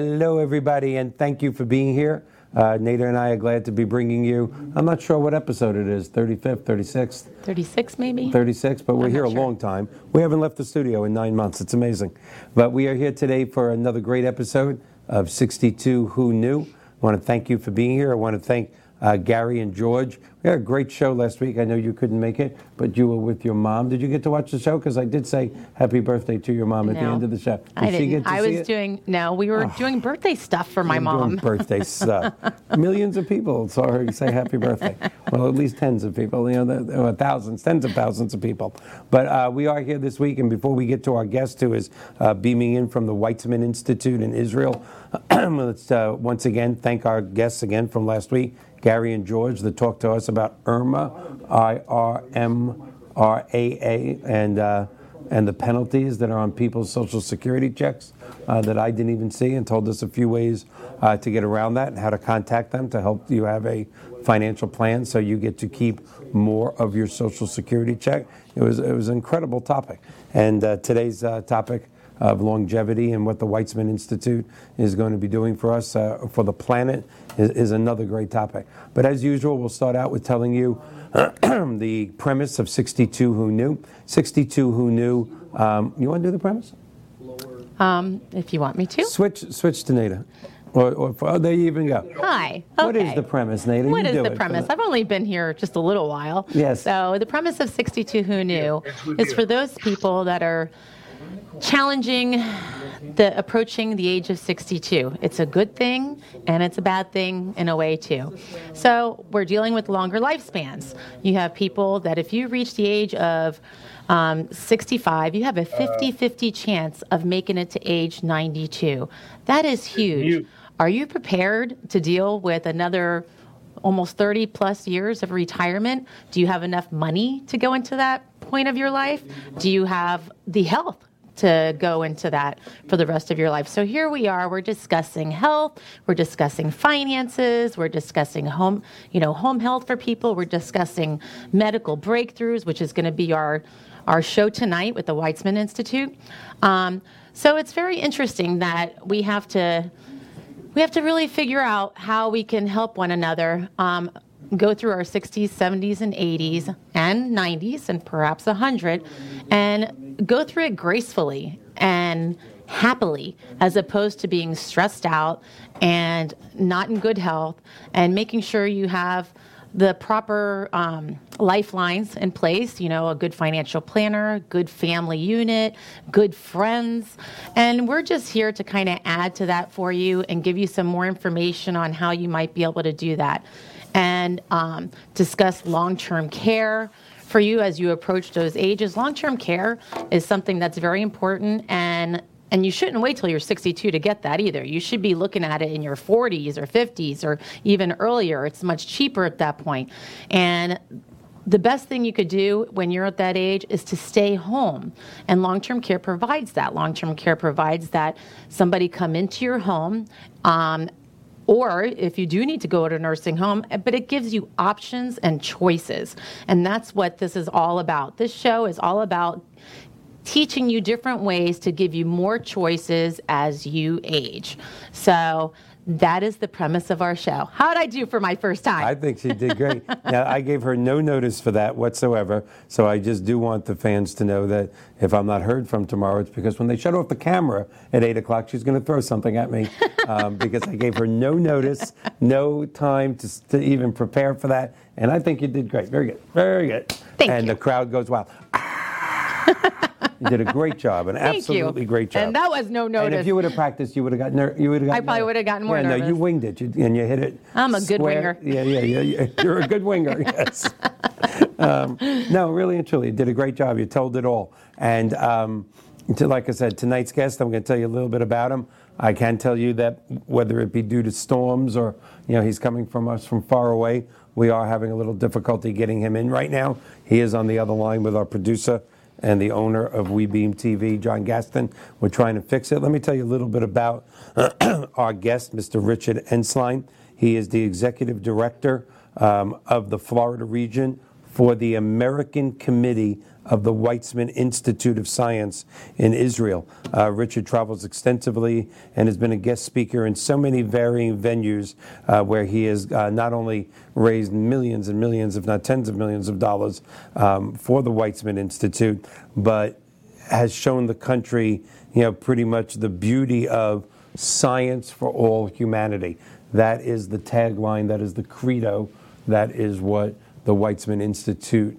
Hello, everybody, and thank you for being here. Uh, Nada and I are glad to be bringing you, I'm not sure what episode it is, 35th, 36th? 36 maybe? 36, but we're I'm here a sure. long time. We haven't left the studio in nine months. It's amazing. But we are here today for another great episode of 62 Who Knew. I want to thank you for being here. I want to thank uh, Gary and George. We had a great show last week. I know you couldn't make it, but you were with your mom. Did you get to watch the show? Because I did say happy birthday to your mom at the end of the show. Did I she didn't. get to I was doing no. We were doing birthday stuff for my mom. birthday stuff. Millions of people saw her say happy birthday. Well, at least tens of people, you know, thousands, tens of thousands of people. But uh, we are here this week, and before we get to our guest who is uh, beaming in from the Weizmann Institute in Israel, let's uh, once again thank our guests again from last week, Gary and George, that talked to us about IRMAA, I R M R A A, and uh, and the penalties that are on people's social security checks uh, that I didn't even see, and told us a few ways uh, to get around that and how to contact them to help you have a financial plan so you get to keep more of your social security check. It was it was an incredible topic, and uh, today's uh, topic of longevity and what the Weizmann Institute is going to be doing for us uh, for the planet is, is another great topic. But as usual, we'll start out with telling you the premise of 62 Who Knew. 62 Who Knew. Um, you want to do the premise? Um, if you want me to. Switch, switch to Nada. Or, or, oh, there you even go. Hi. Okay. What is the premise, Nada? What You is do the it premise? the- I've only been here just a little while. Yes. So the premise of 62 Who Knew is for those people that are challenging the approaching the age of 62. It's a good thing and it's a bad thing in a way too. So we're dealing with longer lifespans. You have people that if you reach the age of um, 65, you have a 50 50 chance of making it to age 92. That is huge. Are you prepared to deal with another almost 30 plus years of retirement? Do you have enough money to go into that point of your life? Do you have the health? To go into that for the rest of your life. So here we are. We're discussing health. We're discussing finances. We're discussing home, you know, home health for people. We're discussing medical breakthroughs, which is going to be our our show tonight with the Weizmann Institute. Um, so it's very interesting that we have to we have to really figure out how we can help one another um, go through our 60s, 70s, and 80s, and 90s, and perhaps 100, and go through it gracefully and happily, as opposed to being stressed out and not in good health, and making sure you have the proper um, lifelines in place, you know, a good financial planner, good family unit, good friends. And we're just here to kind of add to that for you and give you some more information on how you might be able to do that and um, discuss long term care for you as you approach those ages. Long term care is something that's very important and and you shouldn't wait till you're 62 to get that either. You should be looking at it in your 40s or 50s or even earlier. It's much cheaper at that point. And the best thing you could do when you're at that age is to stay home. And long term care provides that. Long term care provides that somebody come into your home. Um, or if you do need to go to a nursing home, eh, but it gives you options and choices. And that's what this is all about. This show is all about teaching you different ways to give you more choices as you age. So that is the premise of our show. How'd I do for my first time? I think she did great. now, I gave her no notice for that whatsoever, so I just do want the fans to know that if I'm not heard from tomorrow, it's because when they shut off the camera at 8 o'clock, she's going to throw something at me um, because I gave her no notice, no time to, to even prepare for that. And I think you did great. Very good. Very good. Thank and you. the crowd goes wild. you did a great job, an Thank you. absolutely great job. And that was no notice. And if you would have practiced, you would have gotten ner- you would have gotten I probably would have gotten more yeah, No, you winged it, you, and you hit it. I'm a good square. winger. Yeah, yeah, yeah, yeah. You're a good winger. Yes. um, no, really and truly, you did a great job. You told it all. And um, to, like I said, tonight's guest, I'm going to tell you a little bit about him. I can tell you that whether it be due to storms or you know he's coming from us from far away, we are having a little difficulty getting him in right now. He is on the other line with our producer and the owner of WeBeam TV, John Gaston. We're trying to fix it. Let me tell you a little bit about our guest, Mr. Richard Ensline. He is the executive director um, of the Florida region for the American Committee of the Weizmann Institute of Science in Israel. Uh, Richard travels extensively and has been a guest speaker in so many varying venues uh, where he has uh, not only raised millions and millions, if not tens of millions of dollars um, for the Weizmann Institute, but has shown the country, you know, pretty much the beauty of science for all humanity. That is the tagline, that is the credo, that is what the Weizmann Institute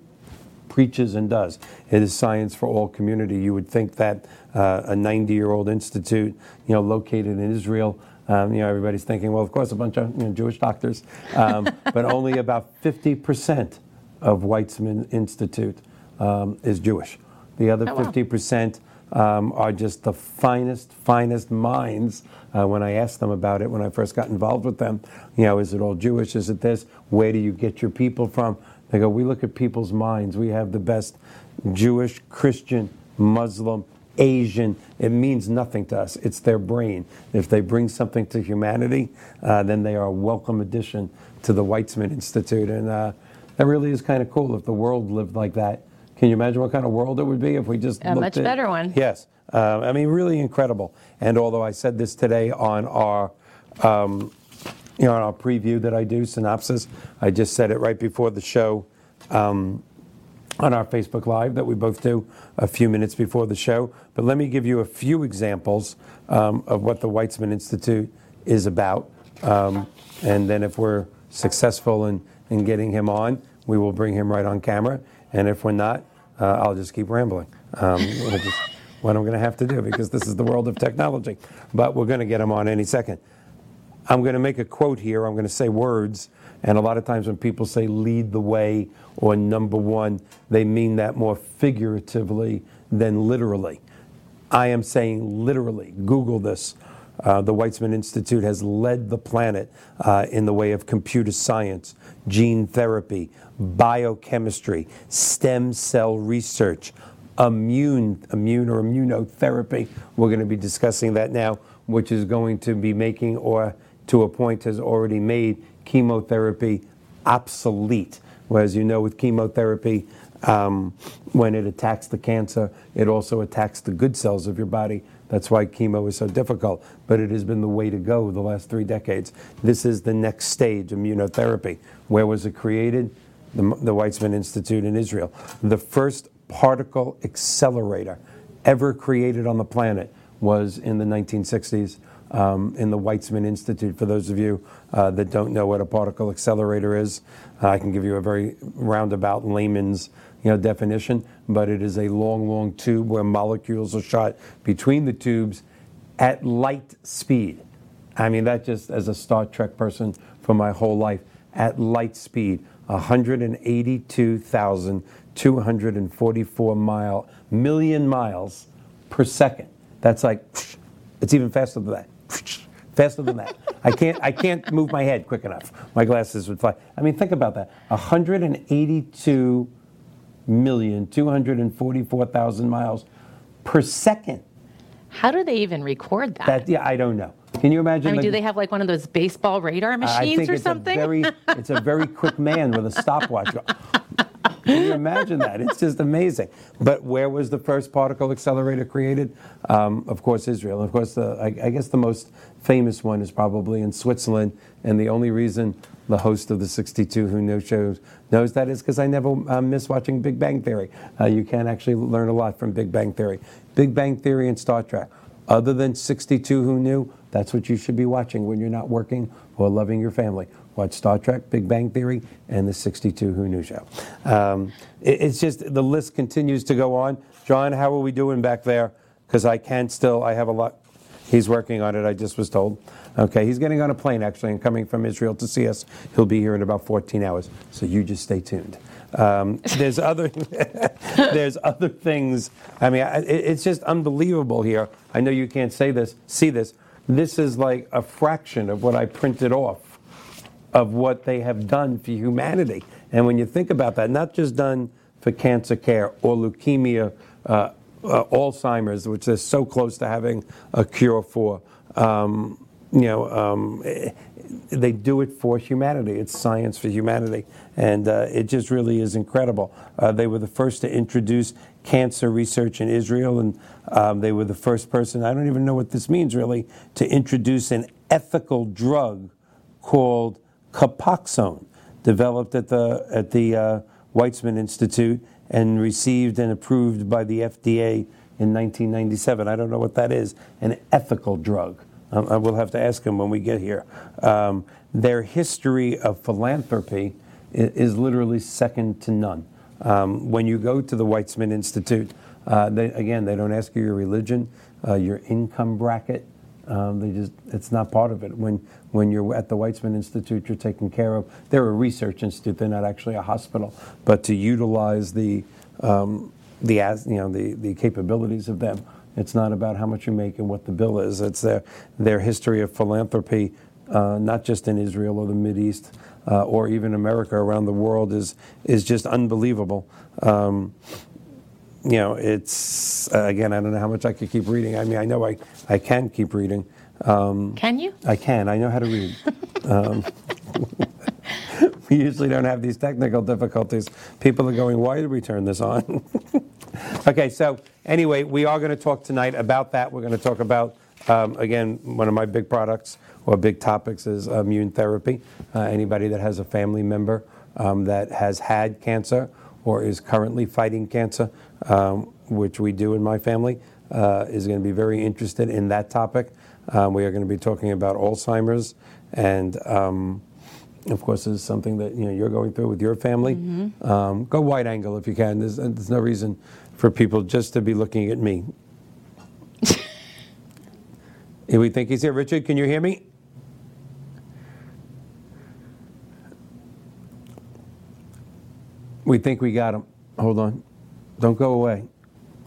preaches and does. It is science for all community. You would think that uh, a 90-year-old institute, you know, located in Israel, um, you know, everybody's thinking, well, of course, a bunch of you know, Jewish doctors, um, but only about 50% of Weizmann Institute um, is Jewish. The other oh, wow. 50% um, are just the finest, finest minds. Uh, when I asked them about it, when I first got involved with them, you know, is it all Jewish? Is it this? Where do you get your people from? They go, we look at people's minds. We have the best Jewish, Christian, Muslim, Asian. It means nothing to us. It's their brain. If they bring something to humanity, uh, then they are a welcome addition to the Weizmann Institute. And uh, that really is kind of cool if the world lived like that. Can you imagine what kind of world it would be if we just a much at, better one? Yes, uh, I mean really incredible. And although I said this today on our um, you know, in our preview that I do, synopsis, I just said it right before the show um, on our Facebook Live that we both do a few minutes before the show. But let me give you a few examples um, of what the Weizmann Institute is about. Um, and then if we're successful in, in getting him on, we will bring him right on camera. And if we're not, uh, I'll just keep rambling. Um, which is what I'm going to have to do because this is the world of technology. But we're going to get him on any second. I'm going to make a quote here. I'm going to say words. And a lot of times when people say lead the way or number one, they mean that more figuratively than literally. I am saying literally. Google this. Uh, the Weizmann Institute has led the planet uh, in the way of computer science, gene therapy, biochemistry, stem cell research, immune, immune or immunotherapy. We're going to be discussing that now, which is going to be making or to a point has already made chemotherapy obsolete. Whereas you know, with chemotherapy, um, when it attacks the cancer, it also attacks the good cells of your body. That's why chemo is so difficult. But it has been the way to go the last three decades. This is the next stage, immunotherapy. Where was it created? The, the Weizmann Institute in Israel. The first particle accelerator ever created on the planet was in the 1960s um, in the Weizmann Institute. For those of you uh, that don't know what a particle accelerator is, uh, I can give you a very roundabout layman's you know, definition, but it is a long, long tube where molecules are shot between the tubes at light speed. I mean, that just as a Star Trek person for my whole life, at light speed, 182,244 mile million miles per second. That's like, it's even faster than that faster than that. I can't, I can't move my head quick enough. My glasses would fly. I mean, think about that 182 million, 244,000 miles per second. How do they even record that? that? Yeah, I don't know. Can you imagine? I mean, like, do they have like one of those baseball radar machines or something? A very, it's a very quick man with a stopwatch. Can you imagine that? It's just amazing. But where was the first particle accelerator created? Um, of course, Israel. Of course, the, I, I, guess the most famous one is probably in Switzerland. And the only reason the host of the 62 Who Knows shows knows that is because I never uh, miss watching Big Bang Theory. Uh, you can actually learn a lot from Big Bang Theory. Big Bang Theory and Star Trek. Other than 62 Who Knew, that's what you should be watching when you're not working or loving your family watch Star Trek, Big Bang Theory, and the 62 Who Knew Show. Um, it, it's just the list continues to go on. John, how are we doing back there? Because I can't still, I have a lot. He's working on it, I just was told. Okay, he's getting on a plane actually and coming from Israel to see us. He'll be here in about 14 hours. So you just stay tuned. Um, there's other there's other things. I mean, it, it's just unbelievable here. I know you can't say this, see this. This is like a fraction of what I printed off of what they have done for humanity. And when you think about that, not just done for cancer care or leukemia, uh, uh, Alzheimer's, which they're so close to having a cure for, um, you know, um, eh, they do it for humanity. It's science for humanity. And uh, it just really is incredible. Uh, they were the first to introduce cancer research in Israel, and um, they were the first person, I don't even know what this means really, to introduce an ethical drug called Copaxone, developed at the, at the uh, Weizmann Institute and received and approved by the FDA in 1997. I don't know what that is, an ethical drug. I will have to ask them when we get here. Um, their history of philanthropy is, is literally second to none. Um, when you go to the Weizmann Institute, uh, they, again, they don't ask you your religion, uh, your income bracket. Um, they just, it's not part of it. When, when you're at the Weizmann Institute, you're taken care of. They're a research institute, they're not actually a hospital. But to utilize the, um, the, you know, the, the capabilities of them, it's not about how much you make and what the bill is. It's their, their history of philanthropy, uh, not just in Israel or the Mid East uh, or even America, around the world, is, is just unbelievable. Um, you know, it's, uh, again, I don't know how much I could keep reading. I mean, I know I, I can keep reading. Um, can you? I can. I know how to read. um, we usually don't have these technical difficulties. People are going, why did we turn this on? okay, so anyway, we are going to talk tonight about that. We're going to talk about, um, again, one of my big products or big topics is immune therapy. Uh, anybody that has a family member um, that has had cancer or is currently fighting cancer, um, which we do in my family, uh, is going to be very interested in that topic. Um, we are going to be talking about Alzheimer's, and um, of course, this is something that you know you're going through with your family. Mm-hmm. Um, go wide angle if you can. There's, there's no reason for people just to be looking at me. we think he's here. Richard, can you hear me? We think we got him. Hold on. Don't go away.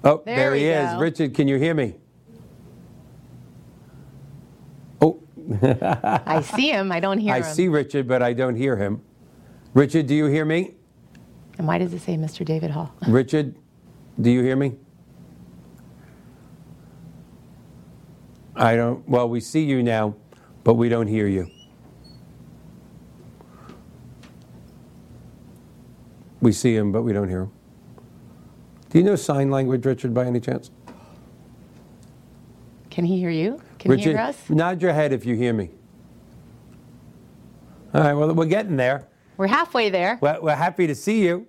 Oh, there, there he is. Richard, can you hear me? Oh. I see him. I don't hear I him. I see Richard, but I don't hear him. Richard, do you hear me? And why does it say Mr. David Hall? Richard, do you hear me? I don't. Well, we see you now, but we don't hear you. We see him, but we don't hear him. Do you know sign language, Richard, by any chance? Can he hear you? Can Richard, he hear us? Nod your head if you hear me. All right, well, we're getting there. We're halfway there. Well, we're happy to see you.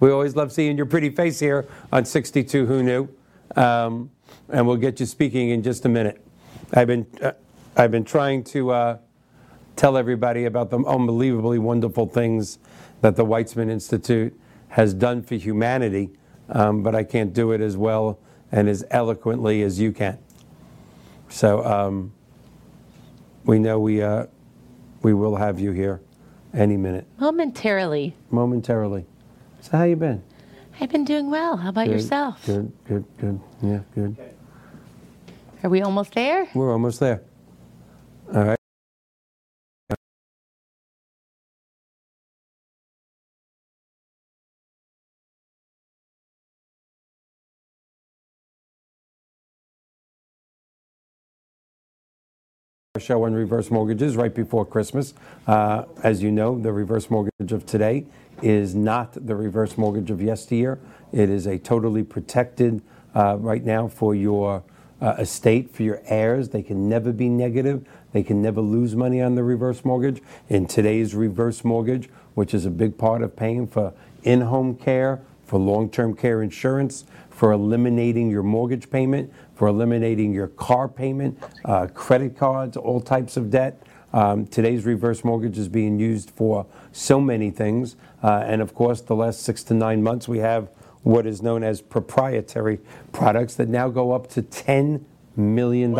We always love seeing your pretty face here on 62 Who Knew. Um, and we'll get you speaking in just a minute. I've been, uh, I've been trying to uh, tell everybody about the unbelievably wonderful things that the Weizmann Institute has done for humanity, um, but I can't do it as well and as eloquently as you can. So um, we know we, uh, we will have you here any minute. Momentarily. Momentarily. So how you been? I've been doing well. How about good, yourself? Good, good, good. Yeah, good. Are we almost there? We're almost there. All right. Show on reverse mortgages right before Christmas. Uh, as you know, the reverse mortgage of today is not the reverse mortgage of yesteryear. It is a totally protected uh, right now for your uh, estate, for your heirs. They can never be negative. They can never lose money on the reverse mortgage. In today's reverse mortgage, which is a big part of paying for in home care, for long term care insurance, for eliminating your mortgage payment, for eliminating your car payment, uh, credit cards, all types of debt. Um, today's reverse mortgage is being used for so many things. Uh, and of course, the last six to nine months, we have what is known as proprietary products that now go up to $10 million,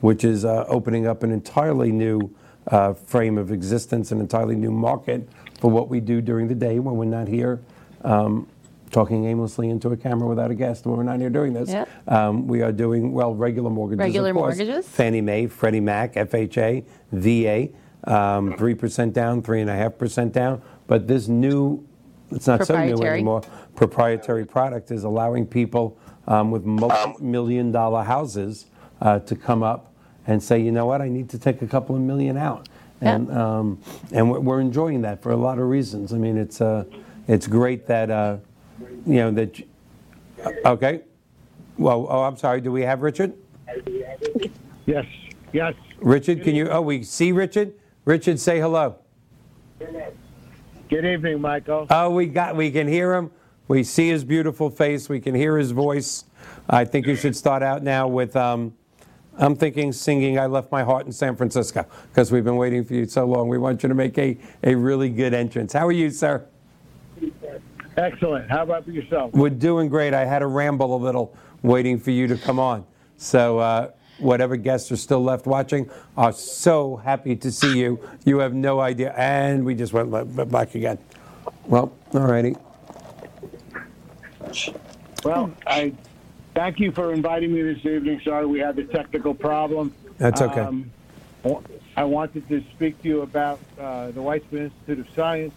which is uh, opening up an entirely new uh, frame of existence, an entirely new market for what we do during the day when we're not here. Um, talking aimlessly into a camera without a guest when we're not here doing this. Yep. Um, we are doing, well, regular mortgages, regular of course. mortgages. Fannie Mae, Freddie Mac, FHA, VA, um, 3% down, 3.5% down. But this new, it's not so new anymore, proprietary product is allowing people um, with multi-million dollar houses uh, to come up and say, you know what, I need to take a couple of million out. And, Yeah. um, and we're- we're enjoying that for a lot of reasons. I mean, it's, uh, it's great that, uh, you know, that, okay. Well, oh, I'm sorry, do we have Richard? Yes, yes. Richard, can you, oh, we see Richard? Richard, say hello. Good evening, Michael. Oh, we got, we can hear him. We see his beautiful face. We can hear his voice. I think you should start out now with, um, I'm thinking singing I Left My Heart in San Francisco because we've been waiting for you so long. We want you to make a, a really good entrance. How are you, sir? Excellent. How about for yourself? We're doing great. I had to ramble a little waiting for you to come on. So, uh, whatever guests are still left watching are so happy to see you. You have no idea. And we just went back again. Well, all righty. Well, I thank you for inviting me this evening. Sorry we had the technical problem. That's okay. Um, I wanted to speak to you about uh, the Weizmann Institute of Science,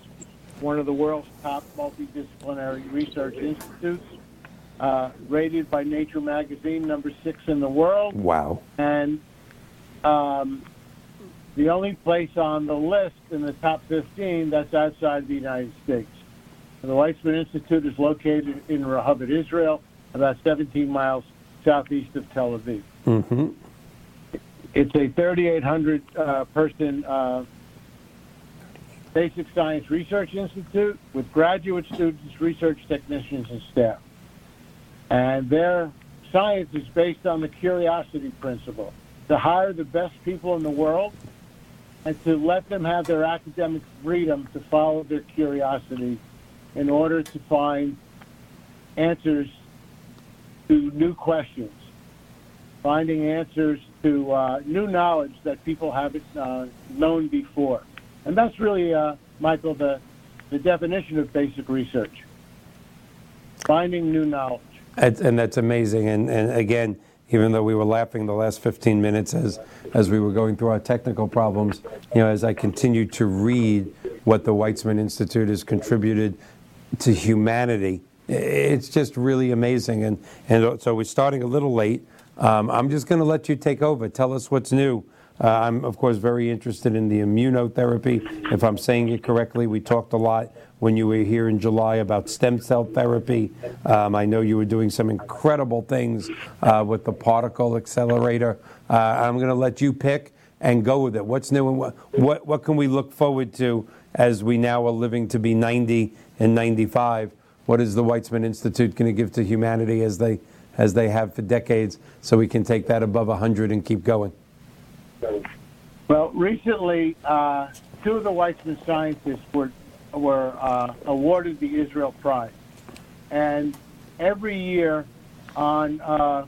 one of the world's top multidisciplinary research institutes, uh, rated by Nature magazine number six in the world. Wow. and um, the only place on the list in the top 15 that's outside the United States. The Weizmann Institute is located in Rehovot, Israel, about 17 miles southeast of Tel Aviv. hmm It's a 3,800 uh, person uh, basic science research institute with graduate students, research technicians, and staff. And their science is based on the curiosity principle to hire the best people in the world and to let them have their academic freedom to follow their curiosity in order to find answers to new questions finding answers to uh, new knowledge that people haven't uh, known before. And that's really, uh, Michael, the, the definition of basic research finding new knowledge. And, that's amazing. And, and again, even though we were laughing the last 15 minutes as, as we were going through our technical problems, you know, as I continue to read what the Weizmann Institute has contributed to humanity, it's just really amazing. And, and so we're starting a little late. Um, I'm just going to let you take over. Tell us what's new. Uh, I'm, of course, very interested in the immunotherapy. If I'm saying it correctly, we talked a lot when you were here in July about stem cell therapy. Um, I know you were doing some incredible things uh, with the particle accelerator. Uh, I'm going to let you pick and go with it. What's new and what, what, what can we look forward to as we now are living to be 90 and 95? What is the Weizmann Institute going to give to humanity as they, as they have for decades so we can take that above 100 and keep going? Well, recently, uh, two of the Weizmann scientists were, were uh, awarded the Israel Prize. And every year on, uh,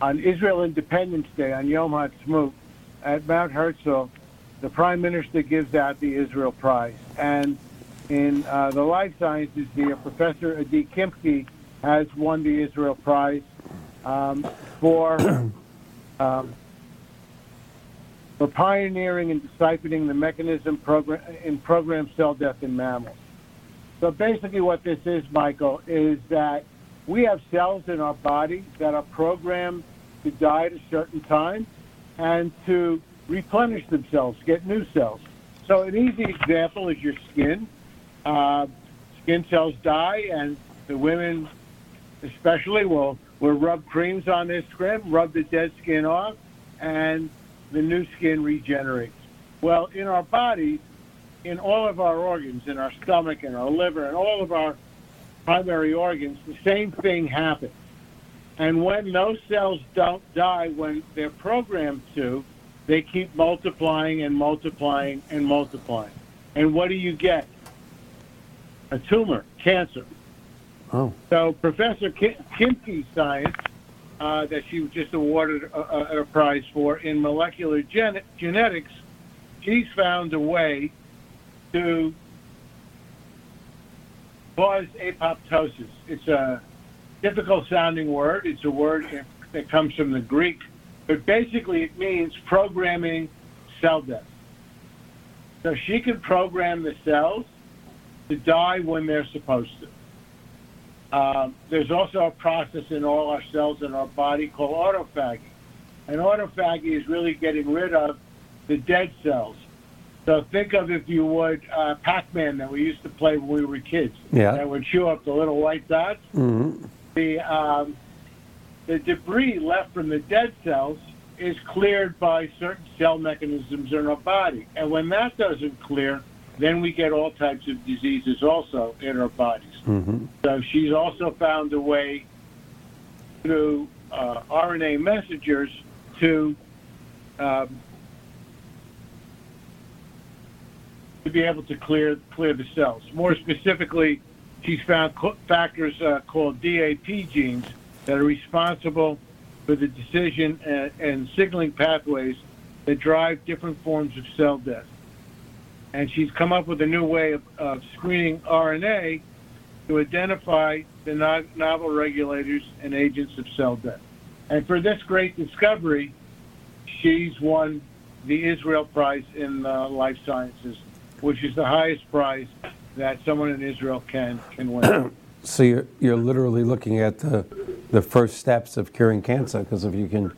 on Israel Independence Day, on Yom Ha'atzmaut, at Mount Herzl, the Prime Minister gives out the Israel Prize. And in uh, the life sciences, the Professor Adi Kimchi has won the Israel Prize um, for um, for pioneering and deciphering the mechanism program, in programmed cell death in mammals. So basically, what this is, Michael, is that we have cells in our body that are programmed to die at a certain time and to replenish themselves, get new cells. So an easy example is your skin. Uh, skin cells die, and the women, especially, will will rub creams on their skin, rub the dead skin off, and the new skin regenerates. Well, in our bodies, in all of our organs, in our stomach and our liver and all of our primary organs, the same thing happens. And when those cells don't die when they're programmed to, they keep multiplying and multiplying and multiplying. And what do you get? A tumor, cancer. Oh. So Professor Kim- science uh, that she was just awarded a, a, a prize for in molecular gen- genetics, she's found a way to cause apoptosis. It's a difficult sounding word. It's a word that comes from the Greek, but basically it means programming cell death. So she can program the cells to die when they're supposed to. Um, there's also a process in all our cells in our body called autophagy. And autophagy is really getting rid of the dead cells. So think of, if you would, uh, Pac-Man that we used to play when we were kids. Yeah. That would chew up the little white dots. Mm-hmm. The um, the debris left from the dead cells is cleared by certain cell mechanisms in our body, and when that doesn't clear, then we get all types of diseases also in our bodies. Mm-hmm. So she's also found a way through uh, RNA messengers to um, to be able to clear clear the cells. More specifically, she's found factors uh, called DAP genes that are responsible for the decision and, and signaling pathways that drive different forms of cell death. And she's come up with a new way of, of screening RNA to identify the no- novel regulators and agents of cell death. And for this great discovery, she's won the Israel Prize in uh, Life Sciences, which is the highest prize that someone in Israel can can win. So you're, you're literally looking at the, the first steps of curing cancer, because if you can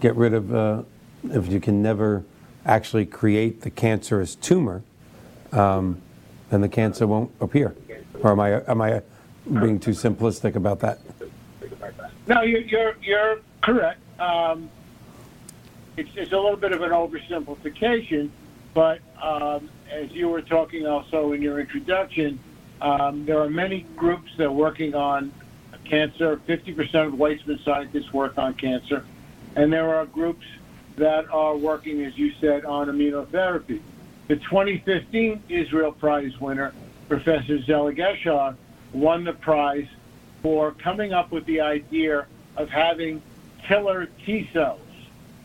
get rid of, uh, if you can never actually create the cancerous tumor, um, then the cancer won't appear. Or am I, am I being too simplistic about that? no, you're you're, you're correct. Um, it's, it's a little bit of an oversimplification, but um, as you were talking also in your introduction, um, there are many groups that are working on cancer. 50% of Weizmann scientists work on cancer. And there are groups that are working, as you said, on immunotherapy. The 2015 Israel Prize winner, Professor Zelig Eshhar won the prize for coming up with the idea of having killer T cells.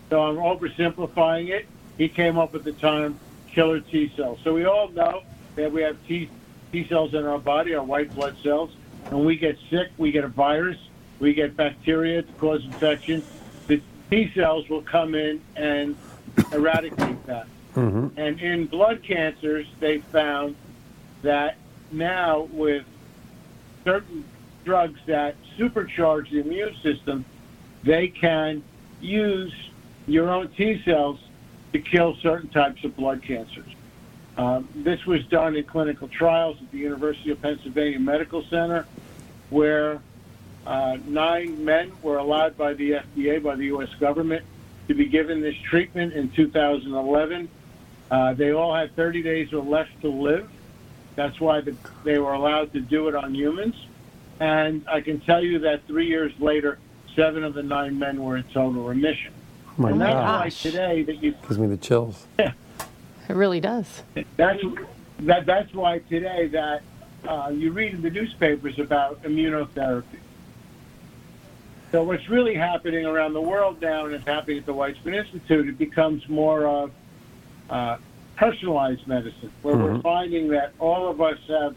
So I'm oversimplifying it. He came up with the term killer T cells. So we all know that we have T, T cells in our body, our white blood cells. When we get sick, we get a virus, we get bacteria to cause infection. The T cells will come in and eradicate that. Mm-hmm. And in blood cancers, they found that now with certain drugs that supercharge the immune system, they can use your own T cells to kill certain types of blood cancers. Um, this was done in clinical trials at the University of Pennsylvania Medical Center, where uh, nine men were allowed by the FDA, by the U.S. government, to be given this treatment in 2011. Uh, they all had 30 days or less to live. That's why the, they were allowed to do it on humans. And I can tell you that three years later, seven of the nine men were in total remission. Oh my and that's God. why today that you Gives me the chills. Yeah, It really does. that's that that's why today that uh, you read in the newspapers about immunotherapy. So what's really happening around the world now, and it's happening at the Weizmann Institute, it becomes more of uh, personalized medicine, where we're Mhm. finding that all of us have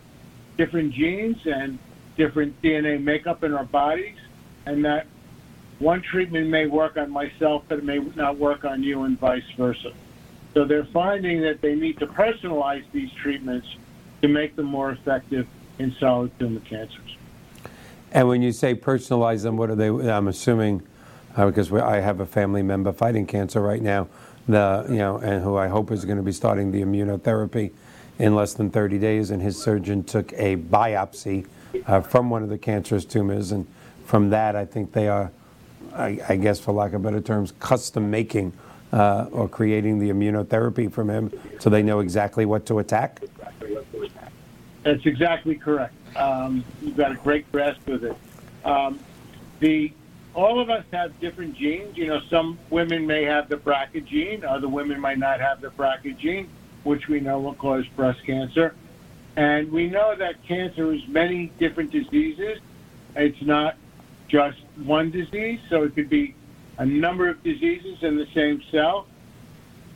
different genes and different DNA makeup in our bodies, and that one treatment may work on myself, but it may not work on you, and vice versa. So they're finding that they need to personalize these treatments to make them more effective in solid tumor cancers. And when you say personalize them, what are they? I'm assuming, uh, because I have a family member fighting cancer right now, the you know, and who I hope is going to be starting the immunotherapy in less than 30 days. And his surgeon took a biopsy uh, from one of the cancerous tumors, and from that, I think they are, I, I guess, for lack of better terms, custom making uh, or creating the immunotherapy from him, so they know exactly what to attack. That's exactly correct. Um, you've got a great grasp of it. Um, the all of us have different genes. You know, some women may have the BRCA gene, other women might not have the BRCA gene, which we know will cause breast cancer. And we know that cancer is many different diseases. It's not just one disease, so it could be a number of diseases in the same cell.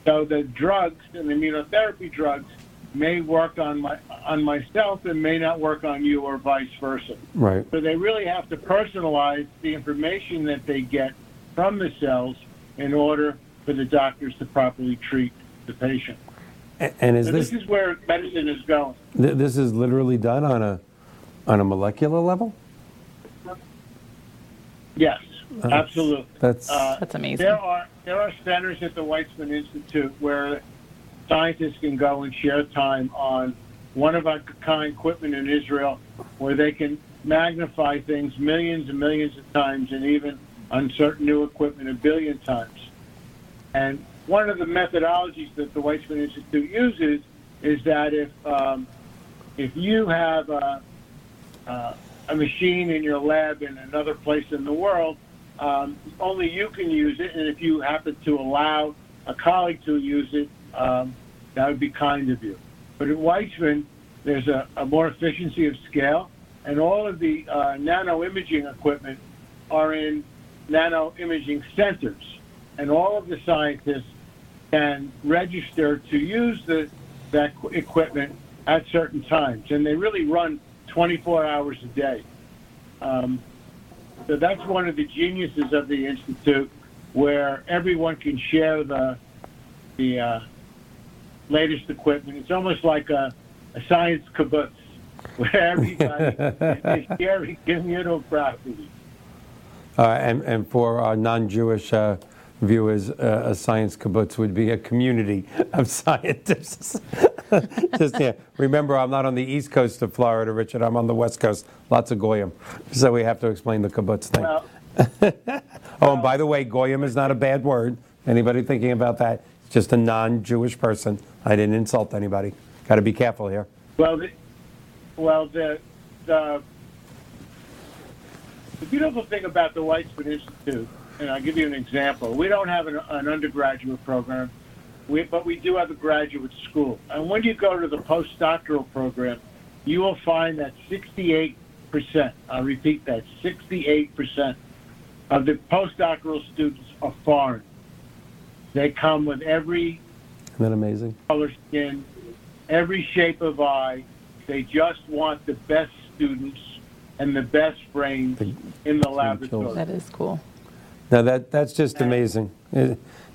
So the drugs and immunotherapy drugs may work on my on myself and may not work on you or vice versa. Right. So they really have to personalize the information that they get from the cells in order for the doctors to properly treat the patient. A- And is So this this is where medicine is going. Th- This is literally done on a on a molecular level. Yes, absolutely. That's Uh, That's amazing. There are there are centers at the Weizmann Institute where scientists can go and share time on one of our kind equipment in Israel, where they can magnify things millions and millions of times, and even on certain new equipment a billion times. And one of the methodologies that the Weizmann Institute uses is that if um, if you have a, uh, a machine in your lab in another place in the world, um, only you can use it, and if you happen to allow a colleague to use it, um, that would be kind of you. But at Weizmann, there's a, a more efficiency of scale, and all of the uh, nano imaging equipment are in nano imaging centers, and all of the scientists can register to use the that equipment at certain times, and they really run 24 hours a day. Um, so that's one of the geniuses of the institute, where everyone can share the the uh, latest equipment. It's almost like a, a science kibbutz, where everybody is sharing communal property. uh, and and for our non-Jewish uh, viewers, uh, a science kibbutz would be a community of scientists. Just yeah. Remember, I'm not on the east coast of Florida, Richard. I'm on the west coast. Lots of goyim, so we have to explain the kibbutz thing. Well, Oh, and by the way, goyim is not a bad word. Anybody thinking about that? It's just a non-Jewish person. I didn't insult anybody. Got to be careful here. Well, the, well, the, the the beautiful thing about the Weizmann Institute, and I'll give you an example. We don't have an, an undergraduate program, we, but we do have a graduate school. And when you go to the postdoctoral program, you will find that 68 percent. I'll repeat that: 68 percent of the postdoctoral students are foreign. They come with every Isn't that amazing? color skin, every shape of eye. They just want the best students and the best brains in the laboratory. That is cool. Now that that's just amazing.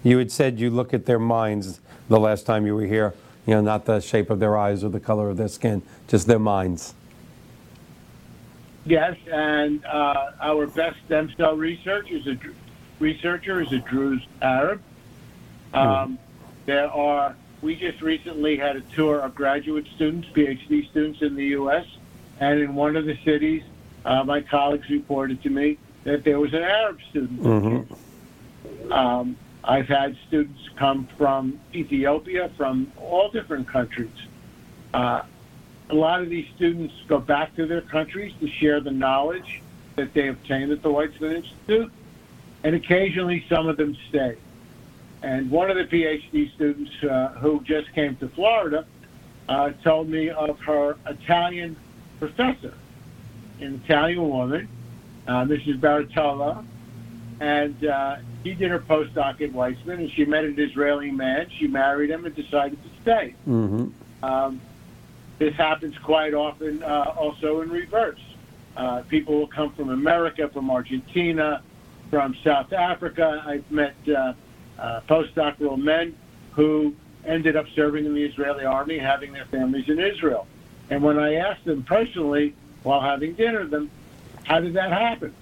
You had said you look at their minds the last time you were here. You know, not the shape of their eyes or the color of their skin, just their minds. Yes, and uh, our best stem cell research is a researcher is a Druze Arab. Um, there are. We just recently had a tour of graduate students, PhD students in the U.S., and in one of the cities, uh, my colleagues reported to me that there was an Arab student. hmm Um, I've had students come from Ethiopia, from all different countries. Uh, a lot of these students go back to their countries to share the knowledge that they obtained at the Weizmann Institute, and occasionally some of them stay. And one of the PhD students uh, who just came to Florida uh, told me of her Italian professor, an Italian woman, uh, Mrs. Baratola, and uh, she did her postdoc at Weizmann, and she met an Israeli man. She married him and decided to stay. hmm Um, this happens quite often uh, also in reverse. Uh, people will come from America, from Argentina, from South Africa. I've met uh, uh, postdoctoral men who ended up serving in the Israeli army, having their families in Israel. And when I asked them personally, while having dinner with them, how did that happen?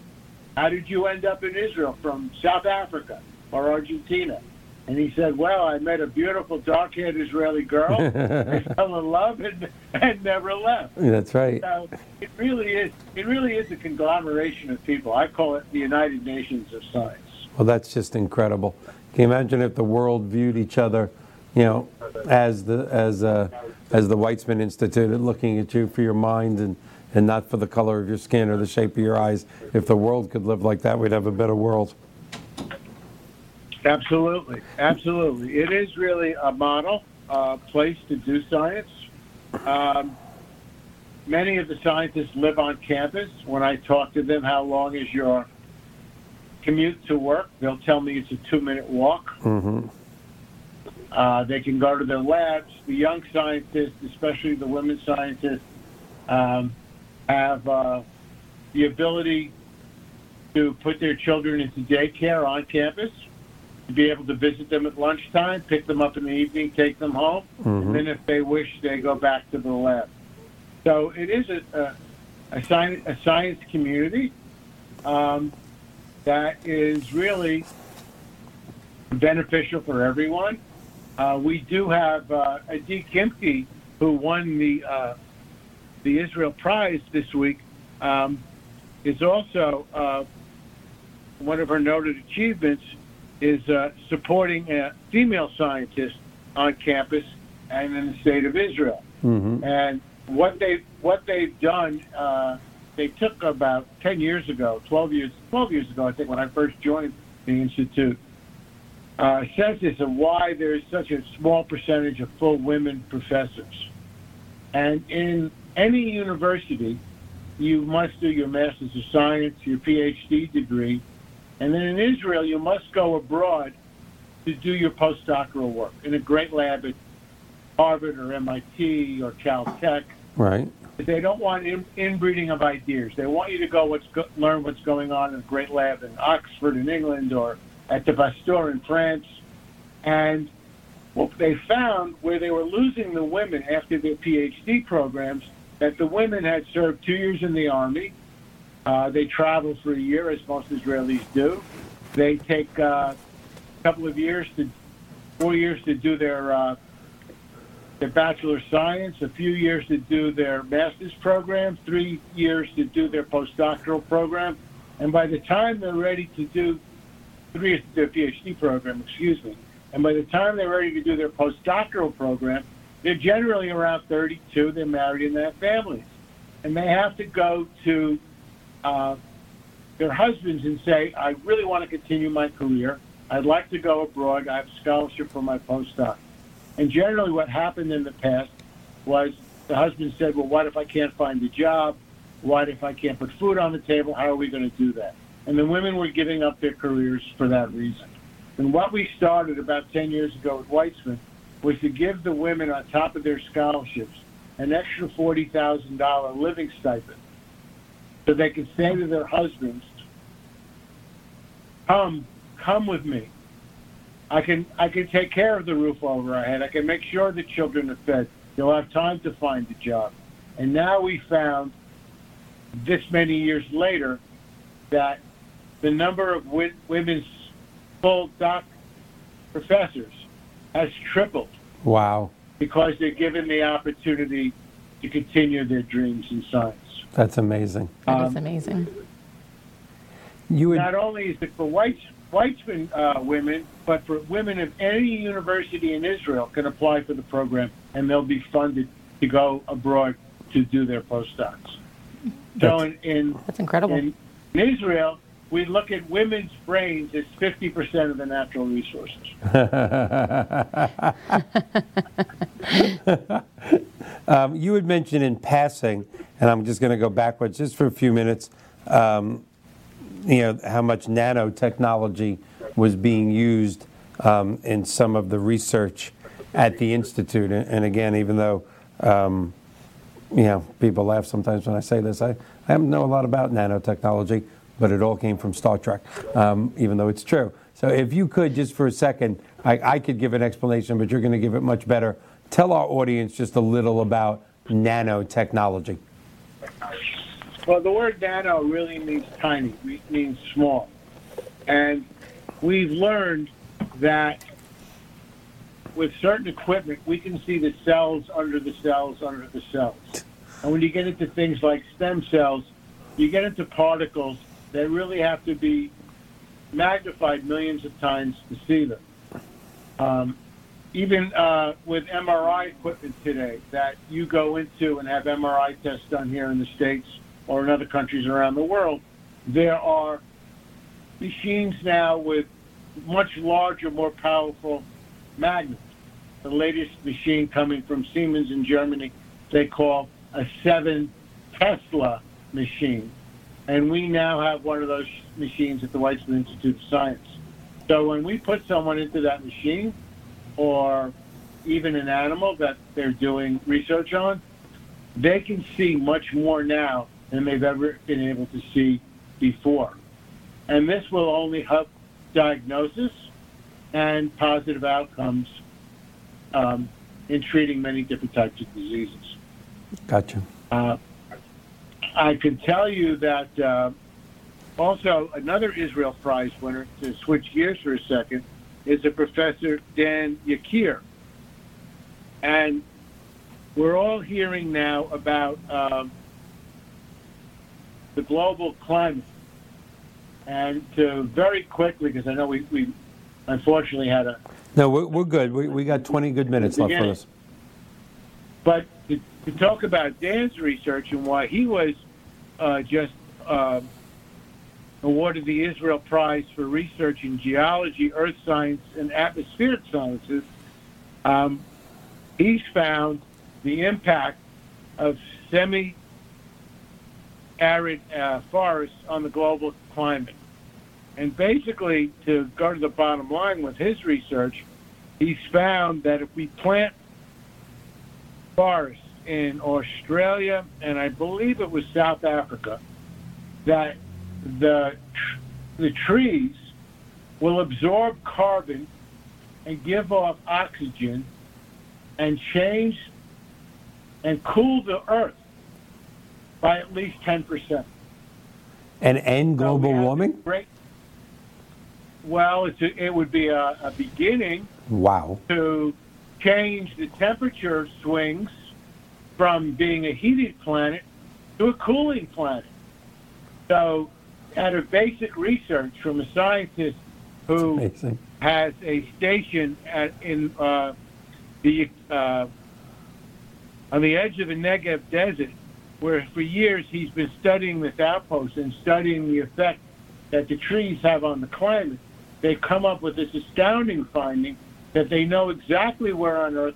How did you end up in Israel from South Africa or Argentina? And he said, Well, I met a beautiful dark haired Israeli girl. I fell in love and, and never left. That's right. So it really is it really is a conglomeration of people. I call it the United Nations of science. Well, that's just incredible. Can you imagine if the world viewed each other, you know, as the as uh, as the Weizmann Institute, looking at you for your mind and and not for the color of your skin or the shape of your eyes? If the world could live like that, we'd have a better world. Absolutely, absolutely. It is really a model uh, place to do science. Um, many of the scientists live on campus. When I talk to them, how long is your commute to work? They'll tell me it's a two-minute walk. hmm Uh, they can go to their labs. The young scientists, especially the women scientists, um, have uh, the ability to put their children into daycare on campus, to be able to visit them at lunchtime, pick them up in the evening, take them home, and then if they wish, they go back to the lab. So it is a, a, a, science, a science community. Um, that is really beneficial for everyone. Uh, we do have uh, Adi Kimchi, who won the uh, the Israel Prize this week, um, is also uh, one of her noted achievements is uh, supporting a female scientist on campus and in the state of Israel. Mm-hmm. And what they what they've done, uh, they took about ten years ago, twelve years, twelve years ago, I think, when I first joined the institute, uh, census of why there is such a small percentage of full women professors. And in any university, you must do your master's of science, your PhD degree, and then in Israel, you must go abroad to do your postdoctoral work in a great lab at Harvard or MIT or Caltech. Right. They don't want in, inbreeding of ideas. They want you to go what's go, learn what's going on in a great lab in Oxford in England or at the Pasteur in France. And what they found where they were losing the women after their PhD programs, that the women had served two years in the army. Uh, they travel for a year, as most Israelis do. They take uh, a couple of years to, four years to do their uh, their bachelor of science, a few years to do their master's program, three years to do their postdoctoral program, and by the time they're ready to do three years to their PhD program, excuse me, and by the time they're ready to do their postdoctoral program, they're generally around 32. They're married and they have families, and they have to go to uh, their husbands and say, "I really want to continue my career. I'd like to go abroad. I have a scholarship for my postdoc." And generally, what happened in the past was the husband said, Well, what if I can't find a job? What if I can't put food on the table? How are we going to do that? And the women were giving up their careers for that reason. And what we started about 10 years ago with Weizmann was to give the women, on top of their scholarships, an extra $40,000 living stipend so they could say to their husbands, Come, come with me. I can I can take care of the roof over our head. I can make sure the children are fed. They'll have time to find a job. And now we found this many years later that the number of wi- women's full doc professors has tripled Wow. because they're given the opportunity to continue their dreams in science. That's amazing. That is Um, amazing. You would. Not only is it for white Weizmann uh, women, but for women of any university in Israel can apply for the program, and they'll be funded to go abroad to do their postdocs. So That's- in in, That's incredible. in in Israel, we look at women's brains as 50% of the natural resources. Um, you had mentioned in passing, and I'm just going to go backwards just for a few minutes. Um, you know how much nanotechnology was being used um, in some of the research at the institute, and, and again, even though um, you know people laugh sometimes when I say this, I, I don't know a lot about nanotechnology, but it all came from Star Trek, um, even though it's true. So if you could just for a second, I, I could give an explanation, but you're going to give it much better. Tell our audience just a little about nanotechnology. Well, the word nano really means tiny, it means small. And we've learned that with certain equipment, we can see the cells under the cells under the cells. And when you get into things like stem cells, you get into particles that really have to be magnified millions of times to see them. Um, even uh, with MRI equipment today that you go into and have MRI tests done here in the States or in other countries around the world, there are machines now with much larger, more powerful magnets. The latest machine coming from Siemens in Germany, they call a 7 Tesla machine. And we now have one of those machines at the Weizmann Institute of Science. So when we put someone into that machine, or even an animal that they're doing research on, they can see much more now than they've ever been able to see before. And this will only help diagnosis and positive outcomes um, in treating many different types of diseases. Gotcha. Uh, I can tell you that uh, also, another Israel Prize winner, to switch gears for a second, is a Professor Dan Yakir. And we're all hearing now about um, the global climate. And to very quickly, because I know we, we unfortunately had a No, we're, we're good. We, we got 20 good minutes left for this. But to, to talk about Dan's research and why he was uh, just uh, awarded the Israel Prize for research in geology, earth science, and atmospheric sciences, um, he's found the impact of semi arid uh, forests on the global climate. And basically, to go to the bottom line with his research, he's found that if we plant forests in Australia and I believe it was South Africa, that the the trees will absorb carbon and give off oxygen and change and cool the earth by at least 10%. And end So global we warming? Great, well, it's a, it would be a, a beginning Wow. to change the temperature swings from being a heated planet to a cooling planet. So, out of basic research from a scientist who has a station at, in uh, the uh, on the edge of the Negev desert, where for years he's been studying this outpost and studying the effect that the trees have on the climate. They've come up with this astounding finding that they know exactly where on Earth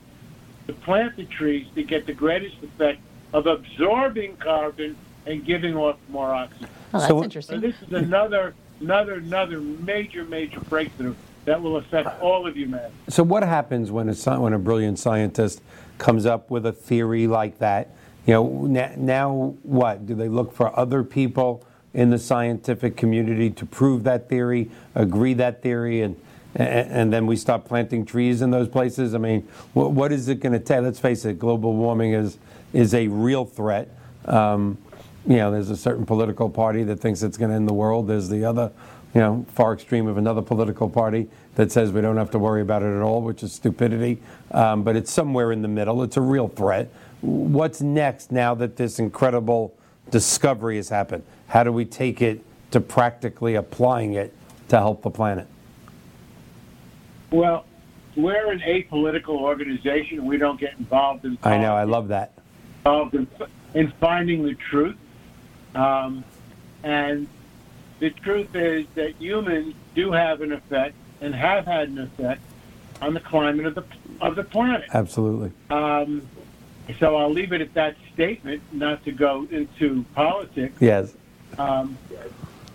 to plant the trees to get the greatest effect of absorbing carbon and giving off more oxygen. Oh, that's So- So interesting. this is another, another, another major, major breakthrough that will affect all of humanity. So what happens when a when a brilliant scientist comes up with a theory like that? You know, now, what? Do they look for other people in the scientific community to prove that theory, agree that theory, and and, then we stop planting trees in those places? I mean, what, what is it going to take? Let's face it, global warming is is a real threat. Um, you know, there's a certain political party that thinks it's going to end the world. There's the other, you know, far extreme of another political party that says we don't have to worry about it at all, which is stupidity. Um, but it's somewhere in the middle. It's a real threat. What's next now that this incredible discovery has happened? How do we take it to practically applying it to help the planet? Well, we're an apolitical organization. We don't get involved in. I know, I love that. Involved in, in finding the truth, um, and the truth is that humans do have an effect and have had an effect on the climate of the of the planet. Absolutely. Um, so I'll leave it at that statement, not to go into politics. Yes. Um,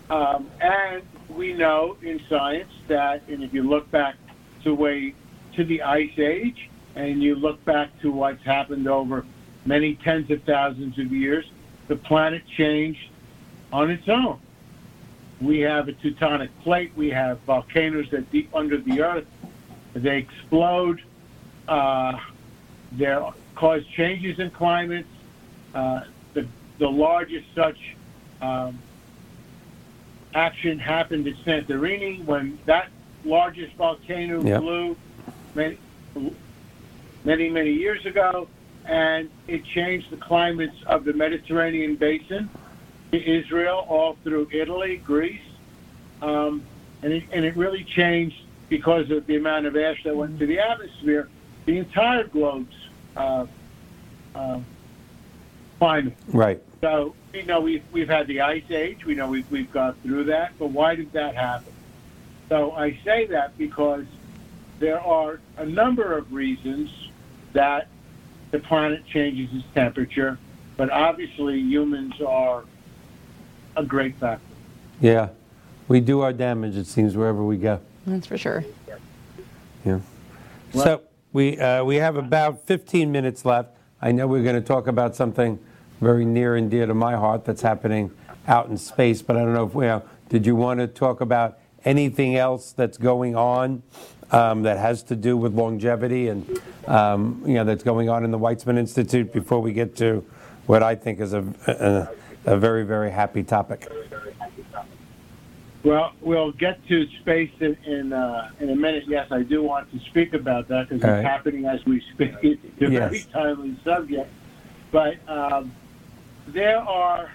um, and we know in science that, and if you look back to way to the ice age, and you look back to what's happened over many tens of thousands of years, the planet changed on its own. We have a tectonic plate. We have volcanoes that deep under the earth. They explode. Uh, they cause changes in climates. Uh, the the largest such um, action happened at Santorini when that largest volcano Yep. blew many, many, many years ago, and it changed the climates of the Mediterranean basin, Israel, all through Italy, Greece, um, and, it, and it really changed because of the amount of ash that went into the atmosphere, the entire globe's uh, uh, climate. Right. So we know we've we've had the ice age. We know we've we've gone through that. But why did that happen? So I say that because there are a number of reasons that the planet changes its temperature, but obviously humans are a great factor. Yeah. We do our damage, it seems, wherever we go. That's for sure. Yeah. So we uh, we have about 15 minutes left. I know we're going to talk about something very near and dear to my heart that's happening out in space, but I don't know if we. Uh, did you want to talk about anything else that's going on um, that has to do with longevity and um, you know that's going on in the Weizmann Institute before we get to what I think is a, a, a very very happy topic? Well, we'll get to space in in, uh, in a minute. Yes, I do want to speak about that because it's right. happening as we speak. It's a very timely subject. But um, there are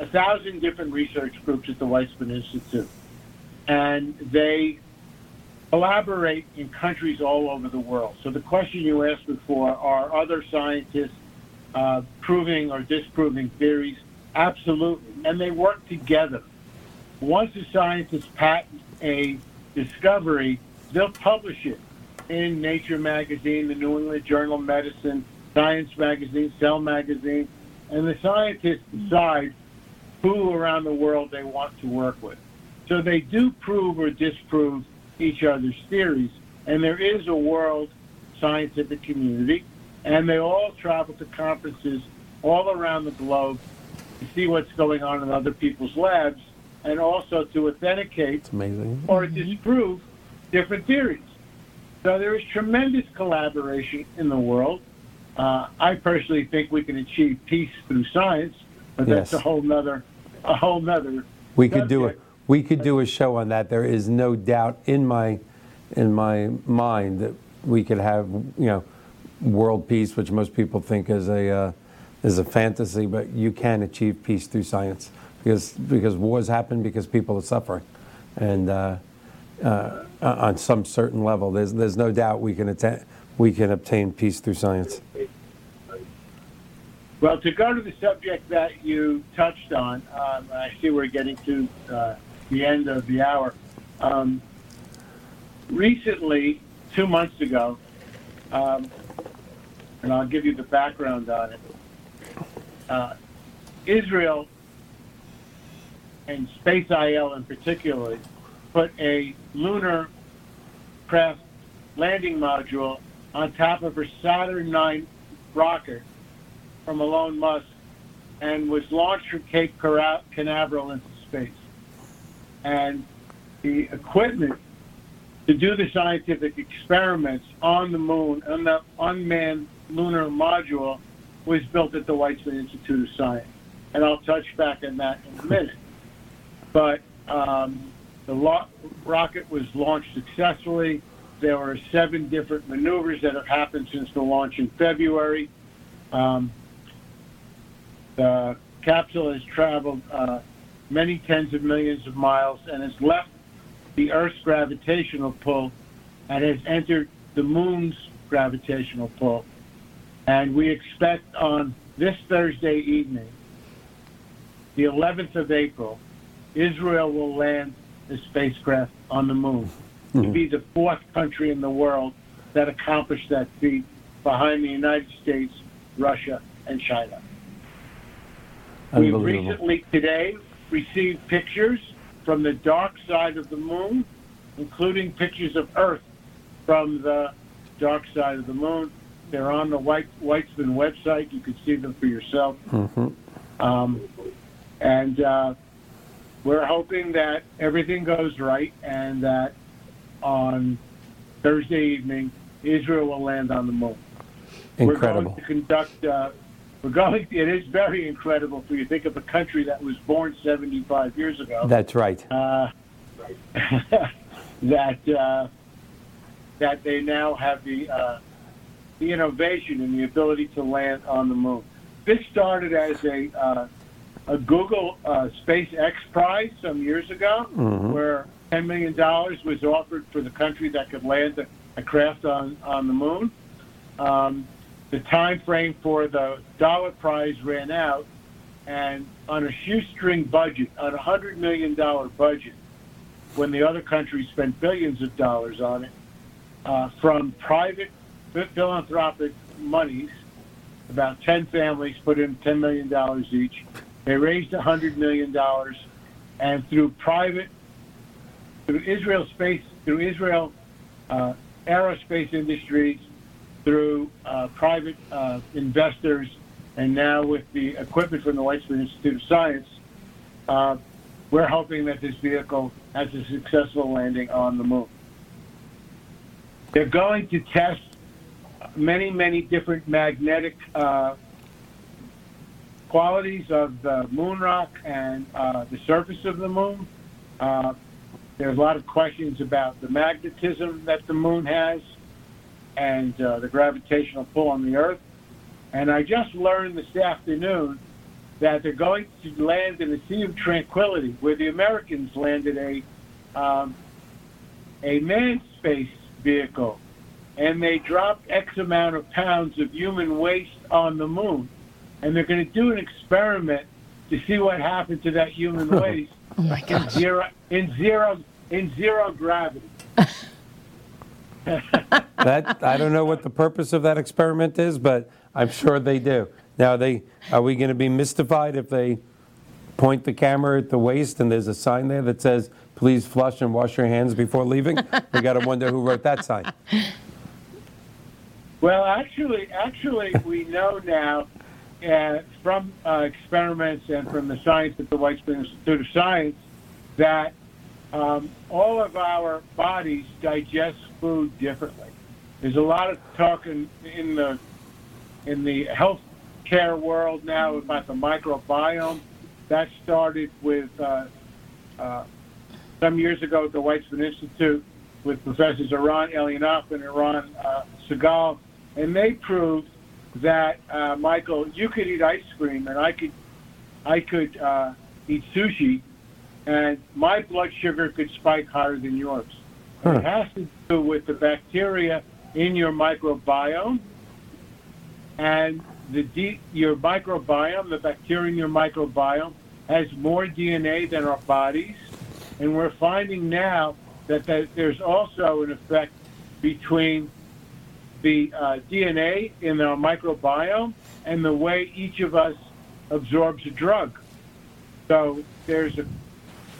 a thousand different research groups at the Weizmann Institute, and they collaborate in countries all over the world. So the question you asked before are other scientists uh, proving or disproving theories? Absolutely. And they work together. Once a scientist patents a discovery, they'll publish it in Nature magazine, the New England Journal of Medicine, Science magazine, Cell magazine, and the scientists decide who around the world they want to work with. So they do prove or disprove each other's theories, and there is a world scientific community, and they all travel to conferences all around the globe to see what's going on in other people's labs, and also to authenticate or disprove different theories. So there is tremendous collaboration in the world. Uh, I personally think we can achieve peace through science, but that's Yes. a whole nother, a whole nother. We could do a we could do a show on that. There is no doubt in my in my mind that we could have you know world peace, which most people think is a uh, is a fantasy, but you can achieve peace through science because because wars happen because people are suffering, and uh, uh, on some certain level, there's there's no doubt we can atta- we can obtain peace through science. Well, to go to the subject that you touched on, um, I see we're getting to uh, the end of the hour. Um, recently, two months ago, um, and I'll give you the background on it. Uh, Israel and SpaceIL in particular put a lunar craft landing module on top of her Saturn IX rocket from Elon Musk and was launched from Cape Canaveral into space. And the equipment to do the scientific experiments on the moon, on the unmanned lunar module, was built at the Weizmann Institute of Science. And I'll touch back on that in a minute. But um, the lo- rocket was launched successfully. There were seven different maneuvers that have happened since the launch in February. Um, the capsule has traveled uh, many tens of millions of miles and has left the Earth's gravitational pull and has entered the moon's gravitational pull. And we expect on this Thursday evening, the 11th of April, Israel will land the spacecraft on the moon to mm-hmm. be the fourth country in the world that accomplished that feat behind the United States, Russia, and China. We've recently today received pictures from the dark side of the moon, including pictures of Earth from the dark side of the moon. They're on the White, Weizmann website. You can see them for yourself. Mhm. Um, and uh, we're hoping that everything goes right and that on Thursday evening, Israel will land on the moon. We're Incredible. going to conduct. Uh, we're going. It is very incredible for you to think of a country that was born 75 years ago. That's right. Uh, that uh, that they now have the uh, the innovation and the ability to land on the moon. This started as a uh, a Google uh, SpaceX prize some years ago, Mhm. where 10 million dollars was offered for the country that could land a, a craft on on the moon. Um, the time frame for the dollar prize ran out, and on a shoestring budget, on a hundred million dollar budget, when the other countries spent billions of dollars on it, uh, from private philanthropic monies, about ten families put in ten million dollars each. They raised hundred million dollars, and through private, through Israel space, through Israel uh, aerospace industries, through uh, private uh, investors, and now with the equipment from the Weizmann Institute of Science, uh, we're hoping that this vehicle has a successful landing on the moon. They're going to test many, many different magnetic uh, qualities of the moon rock and uh, the surface of the moon. Uh, there's a lot of questions about the magnetism that the moon has and uh, the gravitational pull on the Earth. And I just learned this afternoon that they're going to land in the Sea of Tranquility, where the Americans landed a um, a manned space vehicle, and they dropped X amount of pounds of human waste on the moon, and they're going to do an experiment to see what happened to that human waste Oh my gosh. zero in zero in zero gravity. That, I don't know what the purpose of that experiment is, but I'm sure they do. Now, are they, are we going to be mystified if they point the camera at the waste and there's a sign there that says, please flush and wash your hands before leaving? We got to wonder who wrote that sign. Well, actually, actually, we know now uh, from uh, experiments and from the science at the Weizmann Institute of Science that um, all of our bodies digest food differently. There's a lot of talk in, in the in the health care world now about the microbiome. That started with uh, uh, some years ago at the Weizmann Institute with Professors Eran Elinav and Eran uh, Segal, and they proved that uh, Michael, you could eat ice cream, and I could, I could uh, eat sushi, and my blood sugar could spike higher than yours. And It has to do with the bacteria in your microbiome, and the D, your microbiome, the bacteria in your microbiome, has more DNA than our bodies, and we're finding now that, that there's also an effect between the uh, DNA in our microbiome and the way each of us absorbs a drug. So there's a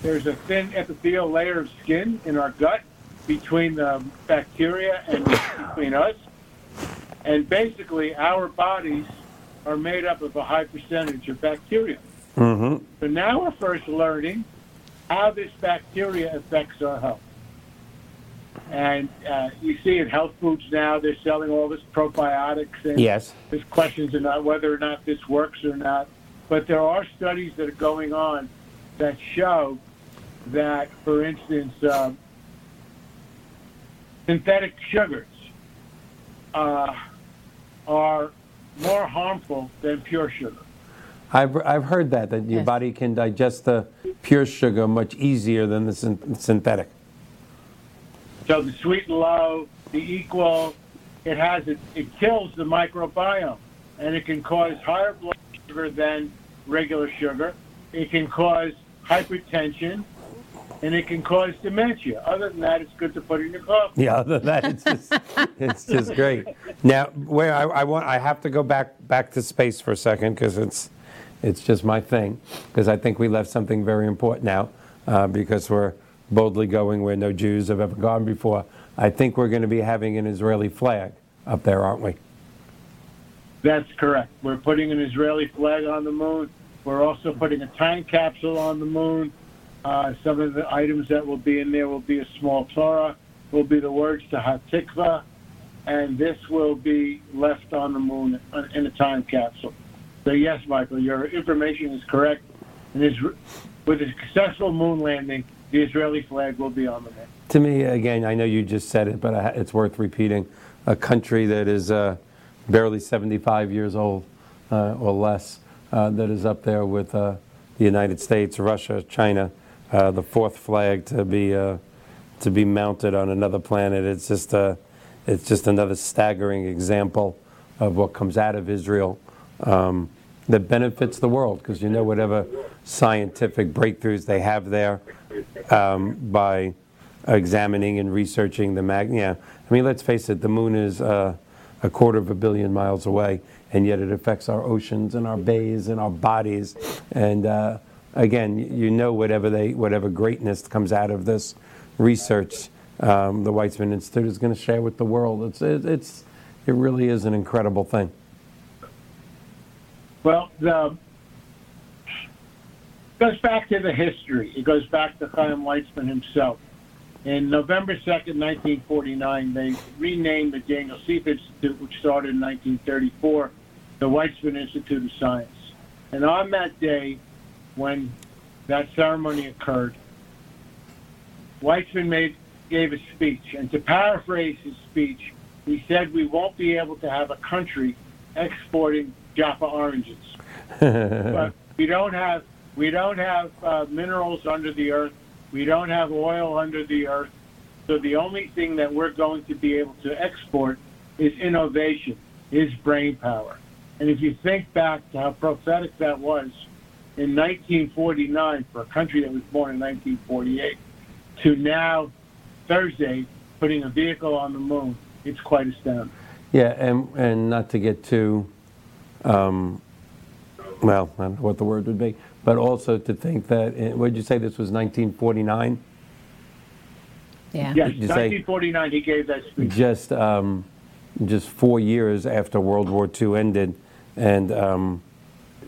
there's a thin epithelial layer of skin in our gut between the bacteria and between us, and basically our bodies are made up of a high percentage of bacteria. Mm-hmm. So now we're first learning how this bacteria affects our health. And uh, you see in health foods now, they're selling all this probiotics, and Yes. there's questions about whether or not this works or not. But there are studies that are going on that show that, for instance, um, synthetic sugars uh, are more harmful than pure sugar. I've, I've heard that, that your Yes. body can digest the pure sugar much easier than the syn- synthetic. So the sweet and low, the equal, it has it, it kills the microbiome, and it can cause higher blood sugar than regular sugar. It can cause hypertension, and it can cause dementia. Other than that, it's good to put in your coffee. Yeah, other than that, it's just, it's just great. Now, where I, I want, I have to go back back to space for a second because it's, it's just my thing. Because I think we left something very important out uh, because we're boldly going where no Jews have ever gone before. I think we're going to be having an Israeli flag up there, aren't we? That's correct. We're putting an Israeli flag on the moon. We're also putting a time capsule on the moon. Uh, some of the items that will be in there will be a small Torah, will be the words to Hatikva, and this will be left on the moon in a time capsule. So yes, Michael, your information is correct. And is, with a successful moon landing, the Israeli flag will be on the moon. To me, again, I know you just said it, but it's worth repeating. A country that is uh, barely 75 years old uh, or less, uh, that is up there with uh, the United States, Russia, China, uh, the fourth flag to be uh, to be mounted on another planet. It's just uh, it's just another staggering example of what comes out of Israel um, that benefits the world because you know whatever scientific breakthroughs they have there um, by examining and researching the mag. Yeah, I mean, let's face it, the moon is uh, a quarter of a billion miles away, and yet it affects our oceans and our bays and our bodies. And uh, again, you know, whatever they, whatever greatness comes out of this research, um, the Weizmann Institute is going to share with the world. It's, it, it's, it really is an incredible thing. Well, the goes back to the history. It goes back to Chaim Weizmann himself. In November 2nd, 1949, they renamed the Daniel Sieff Institute, which started in 1934, the Weizmann Institute of Science. And on that day, when that ceremony occurred, Weizmann made gave a speech, and to paraphrase his speech, he said, "We won't be able to have a country exporting Jaffa oranges, but we don't have we don't have uh, minerals under the earth, we don't have oil under the earth, so the only thing that we're going to be able to export is innovation, is brain power." And if you think back to how prophetic that was in 1949 for a country that was born in 1948 to now Thursday putting a vehicle on the moon, it's quite astounding. Yeah, and, and not to get too, um, well, I don't know what the word would be, but also to think that, what did you say, this was 1949? Yeah. Yes, Did you say- 1949 he gave that speech. Just, um, just four years after World War II ended, and um,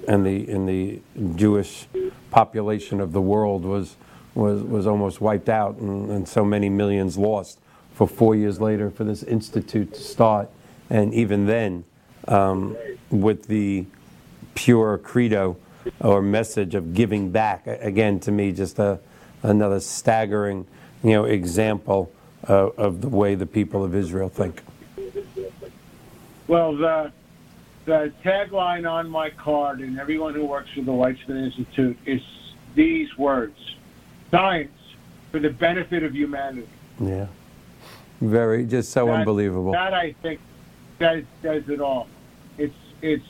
and the and the Jewish population of the world was was was almost wiped out, and, and so many millions lost. For four years later, for this institute to start, and even then, um, with the pure credo or message of giving back. Again, to me, just a, another staggering, you know, example uh, of the way the people of Israel think. Well, the the tagline on my card and everyone who works for the Weizmann Institute is these words: "Science for the benefit of humanity." Yeah. Very, just so That- unbelievable. That I think says says it all. It's it's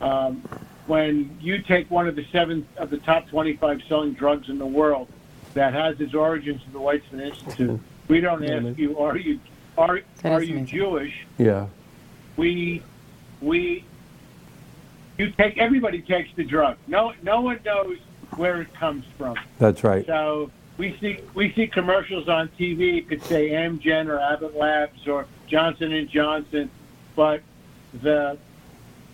um, when you take one of the seven of the top 25 selling drugs in the world that has its origins in the Weizmann Institute. We don't ask you, are you are are you. Jewish? Yeah. we we you take everybody takes the drug. No no one knows where it comes from. That's right. So we see we see commercials on TV. It could say Amgen or Abbott Labs or Johnson and Johnson, but the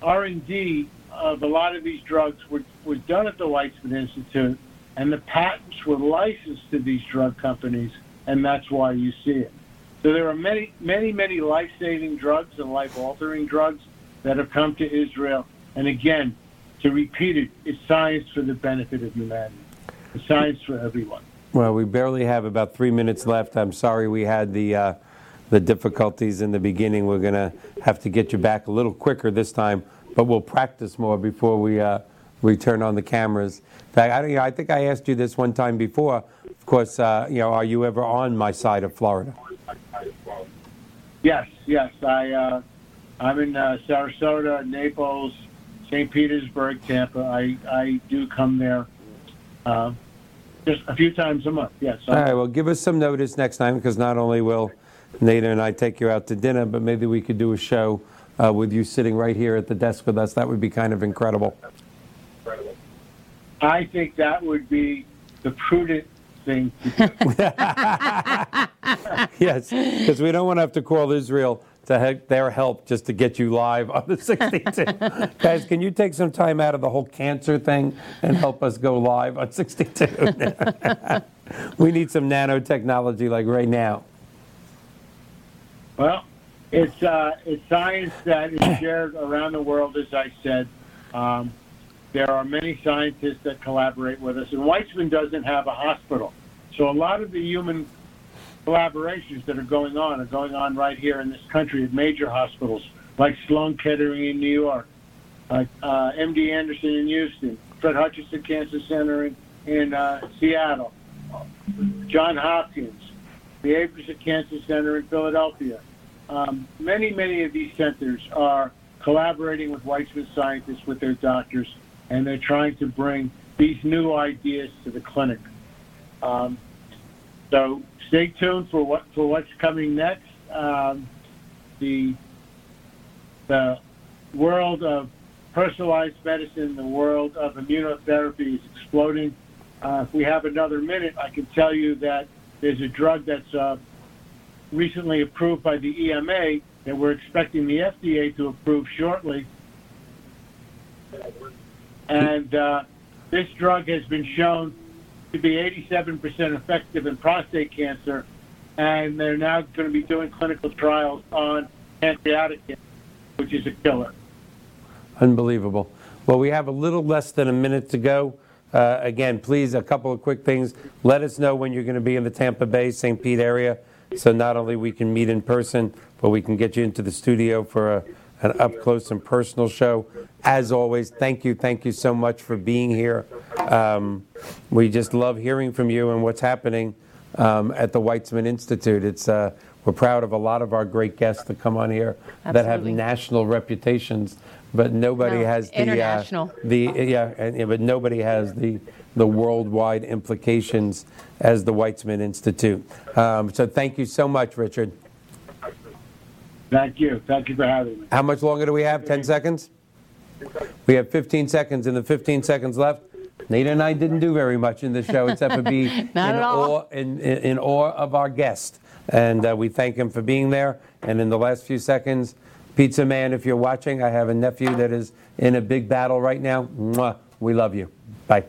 R and D of a lot of these drugs were was done at the Weizmann Institute, and the patents were licensed to these drug companies, and that's why you see it. So there are many, many, many life-saving drugs and life-altering drugs that have come to Israel. And again, to repeat it, it's science for the benefit of humanity. It's science for everyone. Well, we barely have about three minutes left. I'm sorry we had the uh, the difficulties in the beginning. We're going to have to get you back a little quicker this time, but we'll practice more before we uh, we turn on the cameras. In fact, I, don't- you know, I think I asked you this one time before. Of course, uh, you know, are you ever on my side of Florida? Yes, yes. I uh, I'm in uh, Sarasota, Naples, St. Petersburg, Tampa. I I do come there uh, just a few times a month. Yes. All right. Well, give us some notice next time because not only will Nada and I take you out to dinner, but maybe we could do a show uh, with you sitting right here at the desk with us. That would be kind of incredible. I think that would be the prudent thing to do. Yes, because we don't want to have to call Israel to he- their help just to get you live on the 62. Guys, can you take some time out of the whole cancer thing and help us go live on 62? we need some nanotechnology like right now. Well, it's uh, it's science that is shared around the world, as I said. Um, there are many scientists that collaborate with us, and Weizmann doesn't have a hospital, so a lot of the human collaborations that are going on are going on right here in this country at major hospitals like Sloan Kettering in New York, like uh, MD Anderson in Houston, Fred Hutchinson Cancer Center in, in uh, Seattle, John Hopkins, the Abrams Cancer Center in Philadelphia. Um, many, many of these centers are collaborating with Weizmann scientists, with their doctors, and they're trying to bring these new ideas to the clinic. Um, so stay tuned for what for what's coming next. Um, the the world of personalized medicine, the world of immunotherapy is exploding. Uh, if we have another minute, I can tell you that there's a drug that's uh, recently approved by the EMA that we're expecting the FDA to approve shortly. And uh, this drug has been shown to be 87% effective in prostate cancer, and they're now going to be doing clinical trials on pancreatic cancer, which is a killer. Unbelievable. Well, we have a little less than a minute to go. Uh, Again, please, a couple of quick things. Let us know when you're going to be in the Tampa Bay, St. Pete area, so not only we can meet in person, but we can get you into the studio for a- an up-close and personal show. As always, thank you, thank you so much for being here. Um, We just love hearing from you and what's happening um, at the Weizmann Institute. It's, uh, we're proud of a lot of our great guests that come on here that have national reputations, but nobody No, has the uh, international. the yeah, and, yeah, but nobody has the the worldwide implications as the Weizmann Institute. Um, so thank you so much, Richard. Thank you. Thank you for having me. How much longer do we have? 10 seconds? We have 15 seconds. In the 15 seconds left, Nita and I didn't do very much in the show except for be in. Awe, in, in, in awe of our guest. And uh, we thank him for being there. And in the last few seconds, Pizza Man, if you're watching, I have a nephew that is in a big battle right now. Mwah, we love you. Bye.